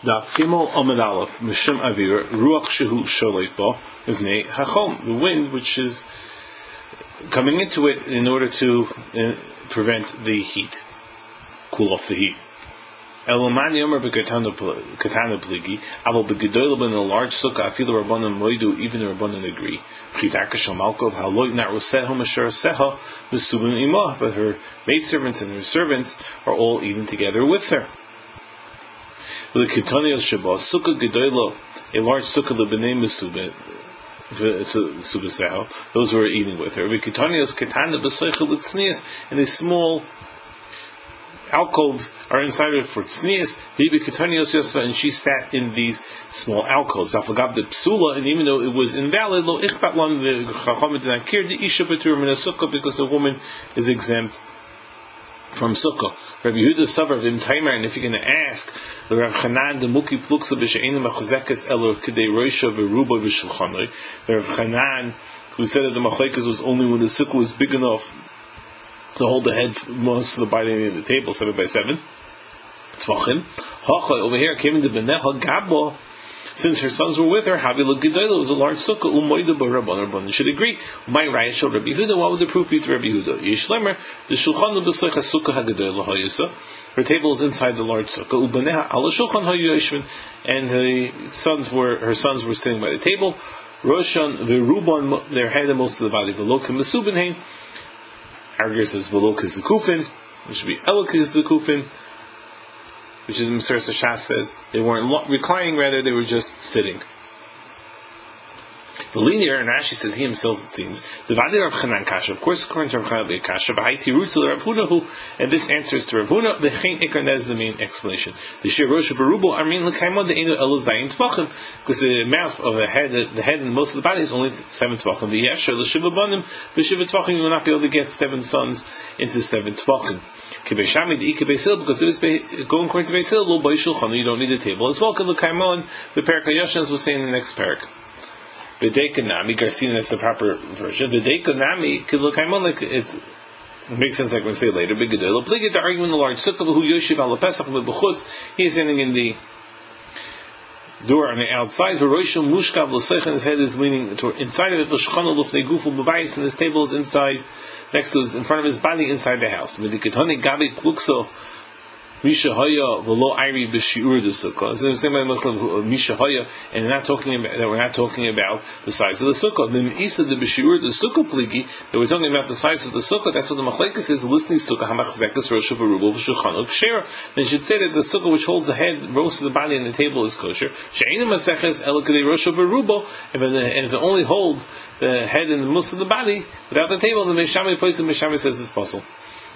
The Gimel Amid Aleph, Mishum Avir, Ruach Shehu Sholeit Bo, Ivnei Hachom, the wind which is coming into it in order to uh, prevent the heat, cool off the heat. Elomani Yomer Bekatana Pligi, Abel Begedoyle Ben a large sukkah, Afilu Rabbanim Moidu, even the Rabbanim agree. Chitaka Shamalkov, Haloit Nat Roseho Mashar Seha, Mesubin Imah, but her maidservants and her servants are all eating together with her. The Ketonios Shabbat, Sukkah Gedoylo, a large sukkah mesubet, subeseho, those who are eating with her. Vikitonios Ketana Besoichel and a small alcoves are inside of it for tznias. Bibi Ketonios Yosfa, and she sat in these small alcoves. Vafagab the psula, and even though it was invalid, lo ichbat lam the chacham did not care the isha a sukkah because a woman is exempt from sukkah. Rabbi Yehuda Savar Vim Taimer, and if you're going to ask the Rav Chanan the Muki Pluksa b'She'enim Achzekes Elor Kidei Roisha V'Ruba V'Shulchanoi, the Rav Chanan who said that the Machlekes was only when the sukkah was big enough to hold the head most of the binding of the table, seven by seven. Tvachim. Hacha over here came into Benecha Gabo since her sons were with her, Havila Gedola was a large sukkah, Umoida Barabban, Rabban. Should agree. My Raya showed Rabbi Huda, what would the proof be to Rabbi Huda? Yishlemer, the Shulchan B'Soich HaSukkah HaGedola HaYisa, her table is inside the large sukkah, Ubaneha Ala Shulchan HaYishvin, and the sons were, her sons were sitting by the table, Roshan, Viruban, their head and most of the body, Velokim Mesubinhain, Arger says Velok is the Kufin, it should be Elok is the Kufin, which is Mr. Shas says they weren't reclining, rather they were just sitting. The linear, and Rashi says he himself, it seems, the Vadi of Chanan Kasha, of course, according to Rav Chanan Kasha, B'haiti roots of Rav Huna, who, and this answers to Rav Huna, the Chain Ikar, that is the main explanation. The Shir Rosh Barubo, Armin L'kaimon, the Enu El Zayin Tvachim, because the mouth of the head, the head and most of the body is only seven Tvachim. The Yesher, the Shiva Banim, the Shiva Tvachim, you will not be able to get seven sons into seven Tvachim because it was going according to Beisil, you don't need a table. As well, the Kaimon, the Perak Yashans was saying in the next Perak. V'dekanami, Garcina is the proper version. V'dekanami, Kaimon, like it's, it makes sense like we say later. Big Gedol. Obligate to argue in the large sukkah who Yoshiv al Pesach b'chutz. He's standing in the door on the outside. V'roishim mushkav l'seich his head is leaning toward inside of it. V'shchana l'fnei gufu b'bayis and his table is inside next to his, in front of his body inside the house. Gabi klukso Misha Haya v'lo Iri b'shiur the sukkah. The same way Misha Haya, and not talking about that. We're not talking about the size of the sukkah. The Isa the b'shiur the sukkah pligi that we're talking about the size of the sukkah. That's what the machlekes is. Listening sukkah hamachzekas rosh v'rubel v'shulchanuk shera. They should say that the sukkah which holds the head, most of the body, and the table is kosher. She'enim maseches elakadei rosh v'rubel. And if it only holds the head and the most of the body without the table, then Meshami place and Meshami says it's possible.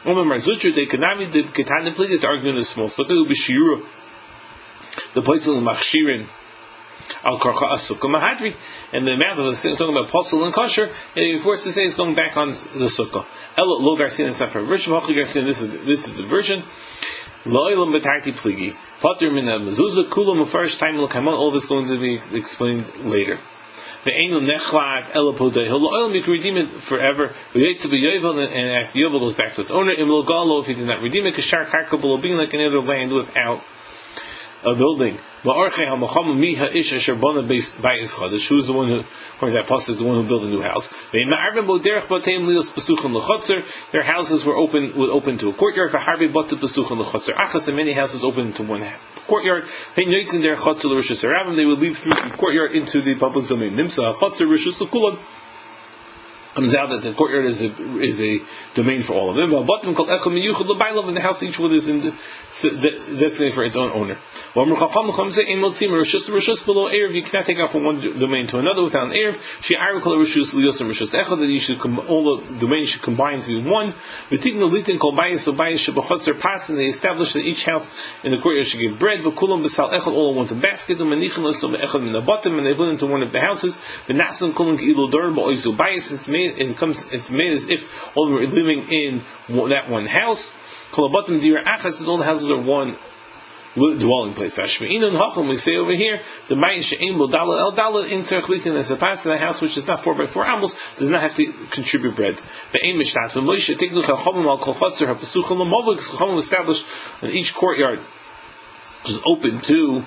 Omer Marzutra, they could not be the Ketana Pliga to argue in small sukkah, it would be. The place of Machshirin, Al Karcha Asukah Mahadri, and the amount of the talking about apostle and kosher, and he forced to say it's going back on the sukkah. Elo Lo Garcia and Sefer Version, Hachi Garcia, this is, this is the version. Lo Elam Betarti Pligi, Pater Min Mezuzah, Kulam Mufarish, Time Lakamon, all this is going to be explained later. Ve'enu nechlad elapodei. He'll oil you redeem it forever. V'yetzu b'yovel, and after Yovel goes back to its owner. Im lo galo, if he did not redeem it, kashar karka being like any other land without a building. Who's the one who, according to that pasuk, the one who built a new house? Their houses were open, would open to a courtyard. And many houses open to one courtyard. They would leave through the courtyard into the public domain comes out that the courtyard is a, is a domain for all of them. And the house, each one is in designated for its own owner. You cannot take out from one domain to another without an Erev. That you should all the domains should combine to be one. And they establish that each house in the courtyard should give bread. All in one basket. And they put into one of the houses. It's made it comes it's made as if all were living in that one house. All the houses are one dwelling place. Ashmi'inun hacham, we say over here, the mayin she'im bo dalal el dalal in serchlitin as a pass in a house which is not four by four amos does not have to contribute bread. The aim is that Ve'im mishtat v'moishe tiknu chachamim al kol chotzer ha-pesuchim l'movik chachamim established in each courtyard which is open to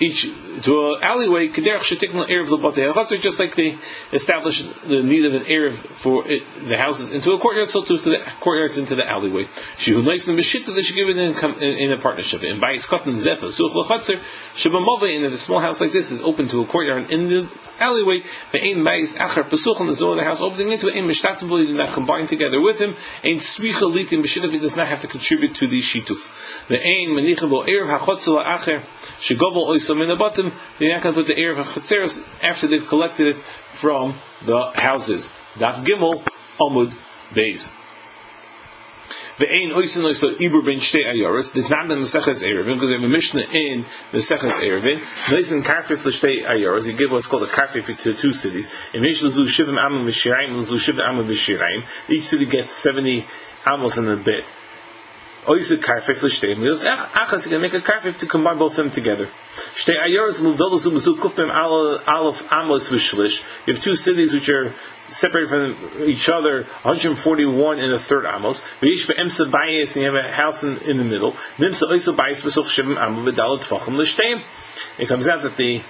each to an alleyway, Kederach Shetikna Erev Labatei HaChatzer, just like they established the need of an Erev for it, the houses into a courtyard, so too to the courtyards into the alleyway. Shehu Nice and Meshita, they should give it in, in, in a partnership. And by Iskatan Zepa, Such Lachatzer, Shabamava, in a small house like this is open to a courtyard in the alleyway, Ve'ein Bais Achar Pesuch, and the zone of the house opening into it, Meshtatim, do not combine together with him, Ein Sricha Litim Beshituf, he does not have to contribute to the Shituf. Ve'ein Menichem Bo Erev HaChatzer Acher, Shegovel Oisam in the bottom, they're not going to put the Erev HaChatzeros after they've collected it from the houses. Daf Gimel, Amud Beis. Ve'ein oisin oisin ibur ben shtei ayoris. Did not the Maseches Erevin because we have a Mishnah in Maseches Erevin. Noisin karfif l'shtei ayoris. You give what's called a karfif to two cities. In Mishnah zu shivim amim v'shirayim, zu shivim amim v'shirayim. Each city gets seventy amos in a bit. Oisin karfif l'shtei. Achas you can make a karfif to combine both of them together. You have two cities which are separated from each other 141 and a third amos. And you have a house in, in the middle. It comes out that the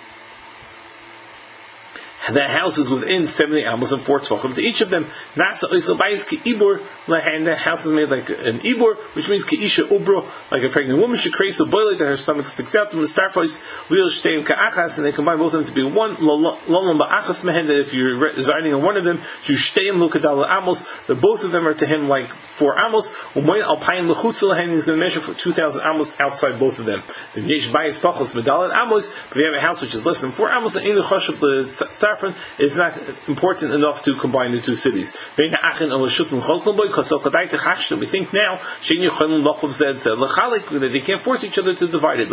the house is within 70 amos and four tvachim. To each of them, nasa oiso bayis ki ibur. The house is made like an ibur, which means ki isha ubro, like a pregnant woman should create so boil that her stomach sticks out. From the starfois lil shteim ka'achas, and they combine both of them to be one. Lolom ba'achas mehen. That if you're residing on one of them, you shteim lukadal amos. That both of them are to him like four amos. Umoy alpayim lechutz lahan. He's going to measure for 2,000 amos outside both of them. The yesh bayis pachos medalat amos. But you have a house which is less than four amos, and in the chashup the saffron is not important enough to combine the two cities. We think now, that they can't force each other to divide it,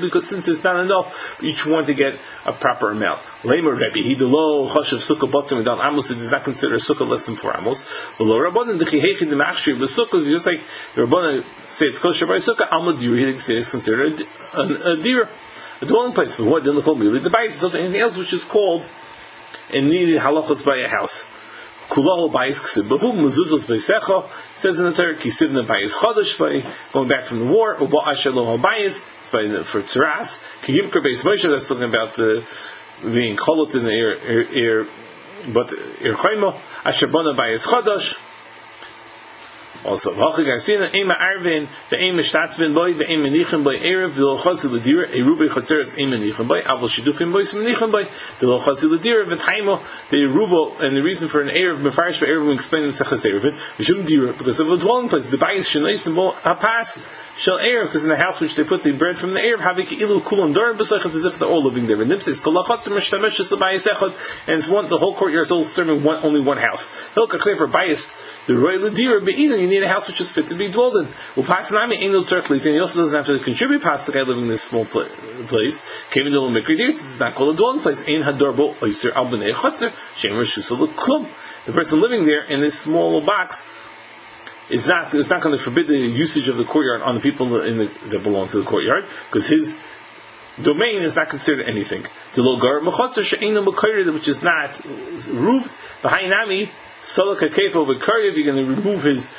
because since it's not enough, each one to get a proper amount. Lamer he hush of does not consider sukkah less than four amos. The just like the rabbanon say it's kosher by sukkah, he say it's considered a, a, a a dwelling place. For what didn't call really the bais is something anything else which is called and needed halachos by a house. Kulahu bais ksiv behu mezuzos beisecha says in the Torah kisivna bais chodesh by going back from the war. Uba ashelo habayis it's by the, for tzeras. Kiyimker beis Moshe that's talking about uh, being cholot in the air, air, but asher bona bais chodesh also v'achig asina ema arvin the ema shtatvin boy the ema nichem boy erev the lochazil ledira a rubi chatzeres ema nichem boy avol shidufim nichem boy the lochazil ledira v'taimo the rubo and the reason for an erev mefarish for erev we explain in sechas erevin v'shum dira because of a dwelling place the bayis shenais and bo hapas shall erev because in the house which they put the bread from the erev havik ilu kulam durim b'sechas as if they're all living there. And nimsis kol lachatzer meshtamesh just the bayis echad and it's one the whole courtyard is all serving one only one house. Hilka clear for bayis the royal ledira be'inan you need a house which is fit to be dwelled in. Upasanami ain't no circlet, and he also doesn't have to contribute past the guy living in this small pla- place. Came into the Mikri This is not called a dwelling place. Ein hadorbo oiser al b'nei chotzer shem reshusal klum. The person living there in this small box is not it's not going to forbid the usage of the courtyard on the people in the, that belong to the courtyard because his domain is not considered anything. The logar mechotzer which is not roofed. The hainami Salaka Kefo Vikaryev, you're going to remove his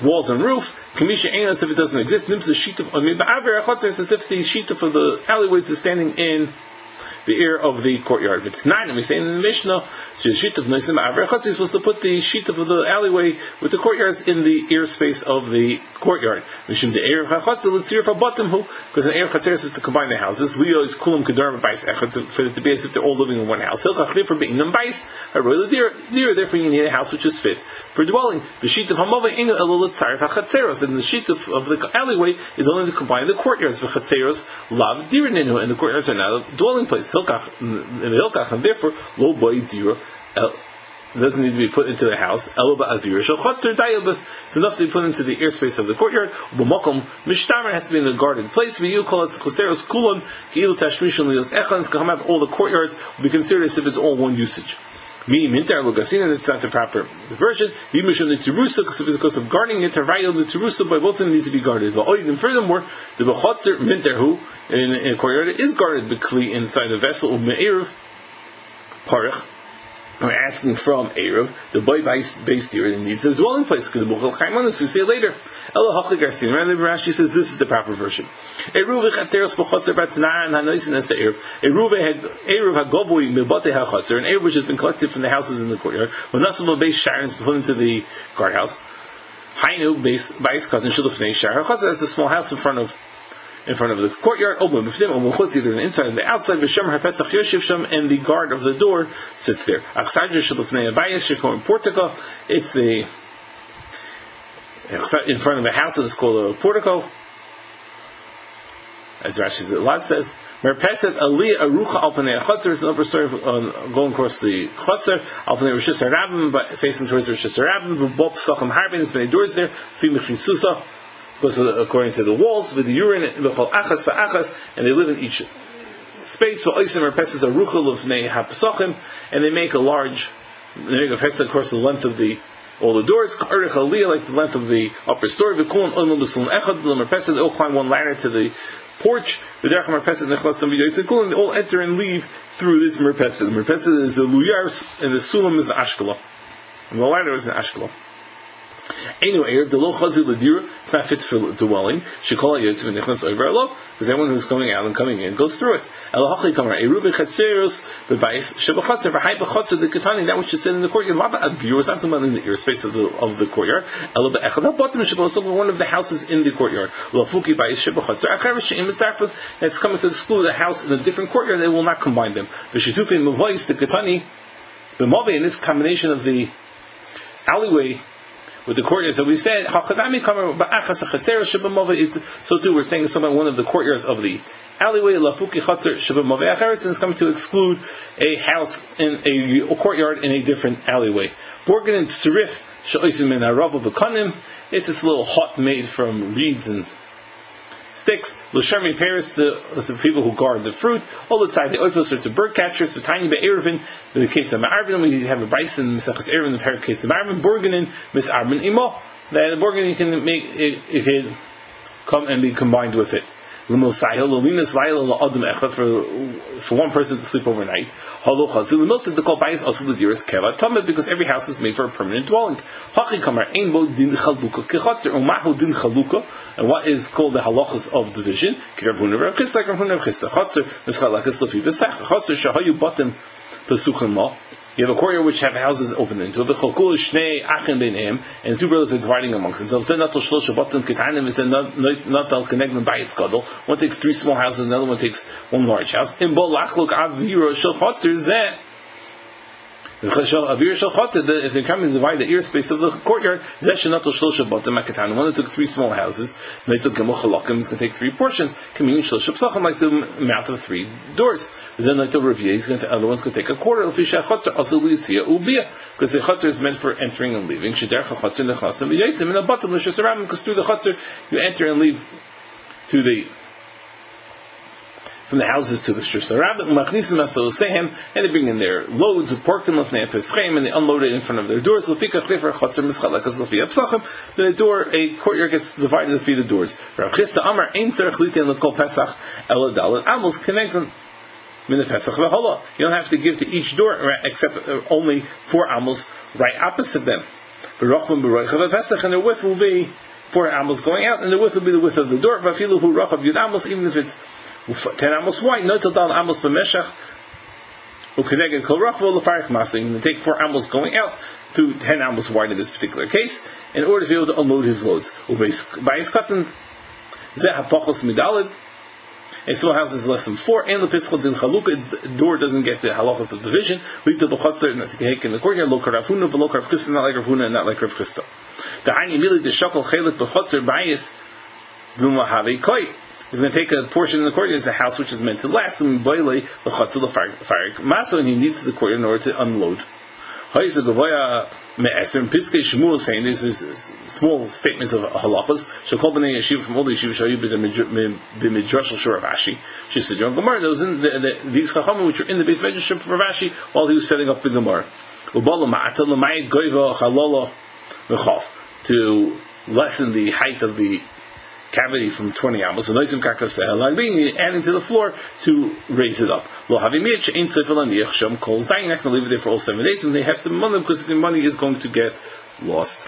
walls and roof. Kamisha Einas, if it doesn't exist, Nimsa Sheet of Amid Ba'aver Achotzer, as if the sheet of the alleyways is standing in the ear of the courtyard. It's and we say in the Mishnah, the sheet of Noisim Avrechotz, is supposed to put the sheet of the alleyway with the courtyards in the ear space of the courtyard. Mishum the ear Chachotz, let's see if a bottom who, because an ear Chatzeres is to combine the houses. Leo is Kulam Kedarm Bais Echot, for it to be as if they're all living in one house. Hilchach for being them Bais, Haroy Deer, therefore you need a house which is fit for dwelling. The sheet of Hamava Inga Elolat Sarif HaChatzeros, and the sheet of, of the alleyway is only to combine the courtyards. The Chatzeros love Dirininu, and the courtyards are not a dwelling place hilkach in the and therefore lo boy dira doesn't need to be put into the house. It's enough to be put into the airspace of the courtyard. Mishtamer has to be in the guarded place. you call it kulon echans. Come out all the courtyards will be considered as if it's all one usage. Lugasina. That's not the proper version. Because of guarding it. The terusa. By both of them need to be guarded. And furthermore, the bechotzer mintar who in, a courtyard is guarded bekli inside the vessel of me'erev parich we're asking from Erev, the boy based here needs a dwelling place. Because the Bukhel Chaimanis, we say later. Rashi says this is the proper version. Eruv chatzeros Erev. Eruv Eruv hagovui mibate an Erev which has been collected from the houses in the courtyard. When Nasim base Sharon's put into the guardhouse. Hainu base bais katan shulufnei shar hachatzer. That's a small house in front of in front of the courtyard, open b'fnim, open chutz, either the inside and the outside, v'shem ha'pesach yoshiv sham, and the guard of the door sits there. Achsadra shalufnei abayis, shekom portico, it's the, in front of the house, it's called a portico, as Rashi's lot says, Merpeset Ali Arucha Alpanei Chotzer is an upper story um, going across the Chotzer. Alpanei Rosh Hashanah but facing towards Rosh Hashanah. V'bop Sachem Harbin. There's many doors there. Fim Mechitzusa because according to the walls, with the urine, achas achas, and they live in each space. For oisim or er pesas a ruchel of and they make a large, they make a pesach, course, the length of the all the doors, like the length of the upper story. Er pesas, they all climb one ladder to the porch. They all enter and leave through this merpesas. The merpesas is the luyar, and the sulam is the ashkelon. And the ladder is the ashkelon. Anyway, the lo chazi ledira, it's not fit for dwelling. Shekol yitzim nichnas over alo, because everyone who's coming out and coming in goes through it. Elohachli kamar eruve chatzeros bebais shebachatzer v'hai bachatzer the katani that which is said in the courtyard. Lava abiyur is not talking about in the ear space of the of the courtyard. Elo be'echad bottom shebos one of the houses in the courtyard. Lafuki bais shebachatzer acher she'im mitzarfut that's coming to exclude a house in a different courtyard. They will not combine them. V'shitufin mavois the katani. B'mavi in this combination of the alleyway with the courtyard. So we said, so too we're saying it's about one of the courtyards of the alleyway, Lafuki Chatzar Shabbat Acheres, and it's coming to exclude a house in a, a courtyard in a different alleyway. Borgen and Serif, Sha'oisim Arav of it's this little hut made from reeds and sticks. L'shermi Paris, the, the people who guard the fruit. All the side the oifos are to bird catchers. The tiny be'ervin, in the case of Ma'arvin, we have a bison, Mesachas Ervin, in the case of Ma'arvin, Borganin, Miss Arvin Imo. That the Borganin can make, it, it can come and be combined with it. For, for one person to sleep overnight. Because every house is made for a permanent dwelling. And what is called the halachas of division? You have a courtyard which have houses open into it. And the two brothers are dividing amongst themselves. Then not to shloshotun Kitanim is not connected by his goddamn. One takes three small houses, another one takes one large house. If come and divide the ear space of the courtyard, one that took three small houses, is going to take three portions, like the amount of three doors. Then like the Ravia, he's going to, other one's going to take a quarter, because the chutzner is meant for entering and leaving. Because through the chutzner, you enter and leave to the from the houses to the shusha rabbit, and they bring in their loads of pork and and they unload it in front of their doors. The door, a courtyard gets divided into the doors. You don't have to give to each door except uh, only four amos right opposite them. And the width will be four amos going out, and the width will be the width of the door. Even if it's ten amos wide, no total amos b'meshach. Ukeneged kol rachvo lefarich masa. You can take four amos going out through ten amos wide in this particular case, in order to be able to unload his loads. Ubayis katan zeh hapachos midalid. Small house is less than four, and the pischal din chalukah, its door doesn't get the halachas of division. Lead to b'chatzar, and to in the courtyard, lo karafuna, but lo karaf not like Rav and not like Rav Chisda. The haini immediately the shakal chelik b'chatzar bayis v'mahavei koi is going to take a portion in the courtyard. It's a house which is meant to last. And he needs the courtyard in order to unload. Small statements of b'nei yeshiva from all the yeshiva Rashi. She said, "Your Gemara, those in the, the, these chachamim which are in the base midrash of Rashi while he was setting up the Gemara." To lessen the height of the cavity from 20 amos, so noisim kakos adding to the floor to raise it up. Lo havimich ain't sefer laniach sham kol zayin. Going to leave it there for all seven days, and they have some money because the money is going to get lost.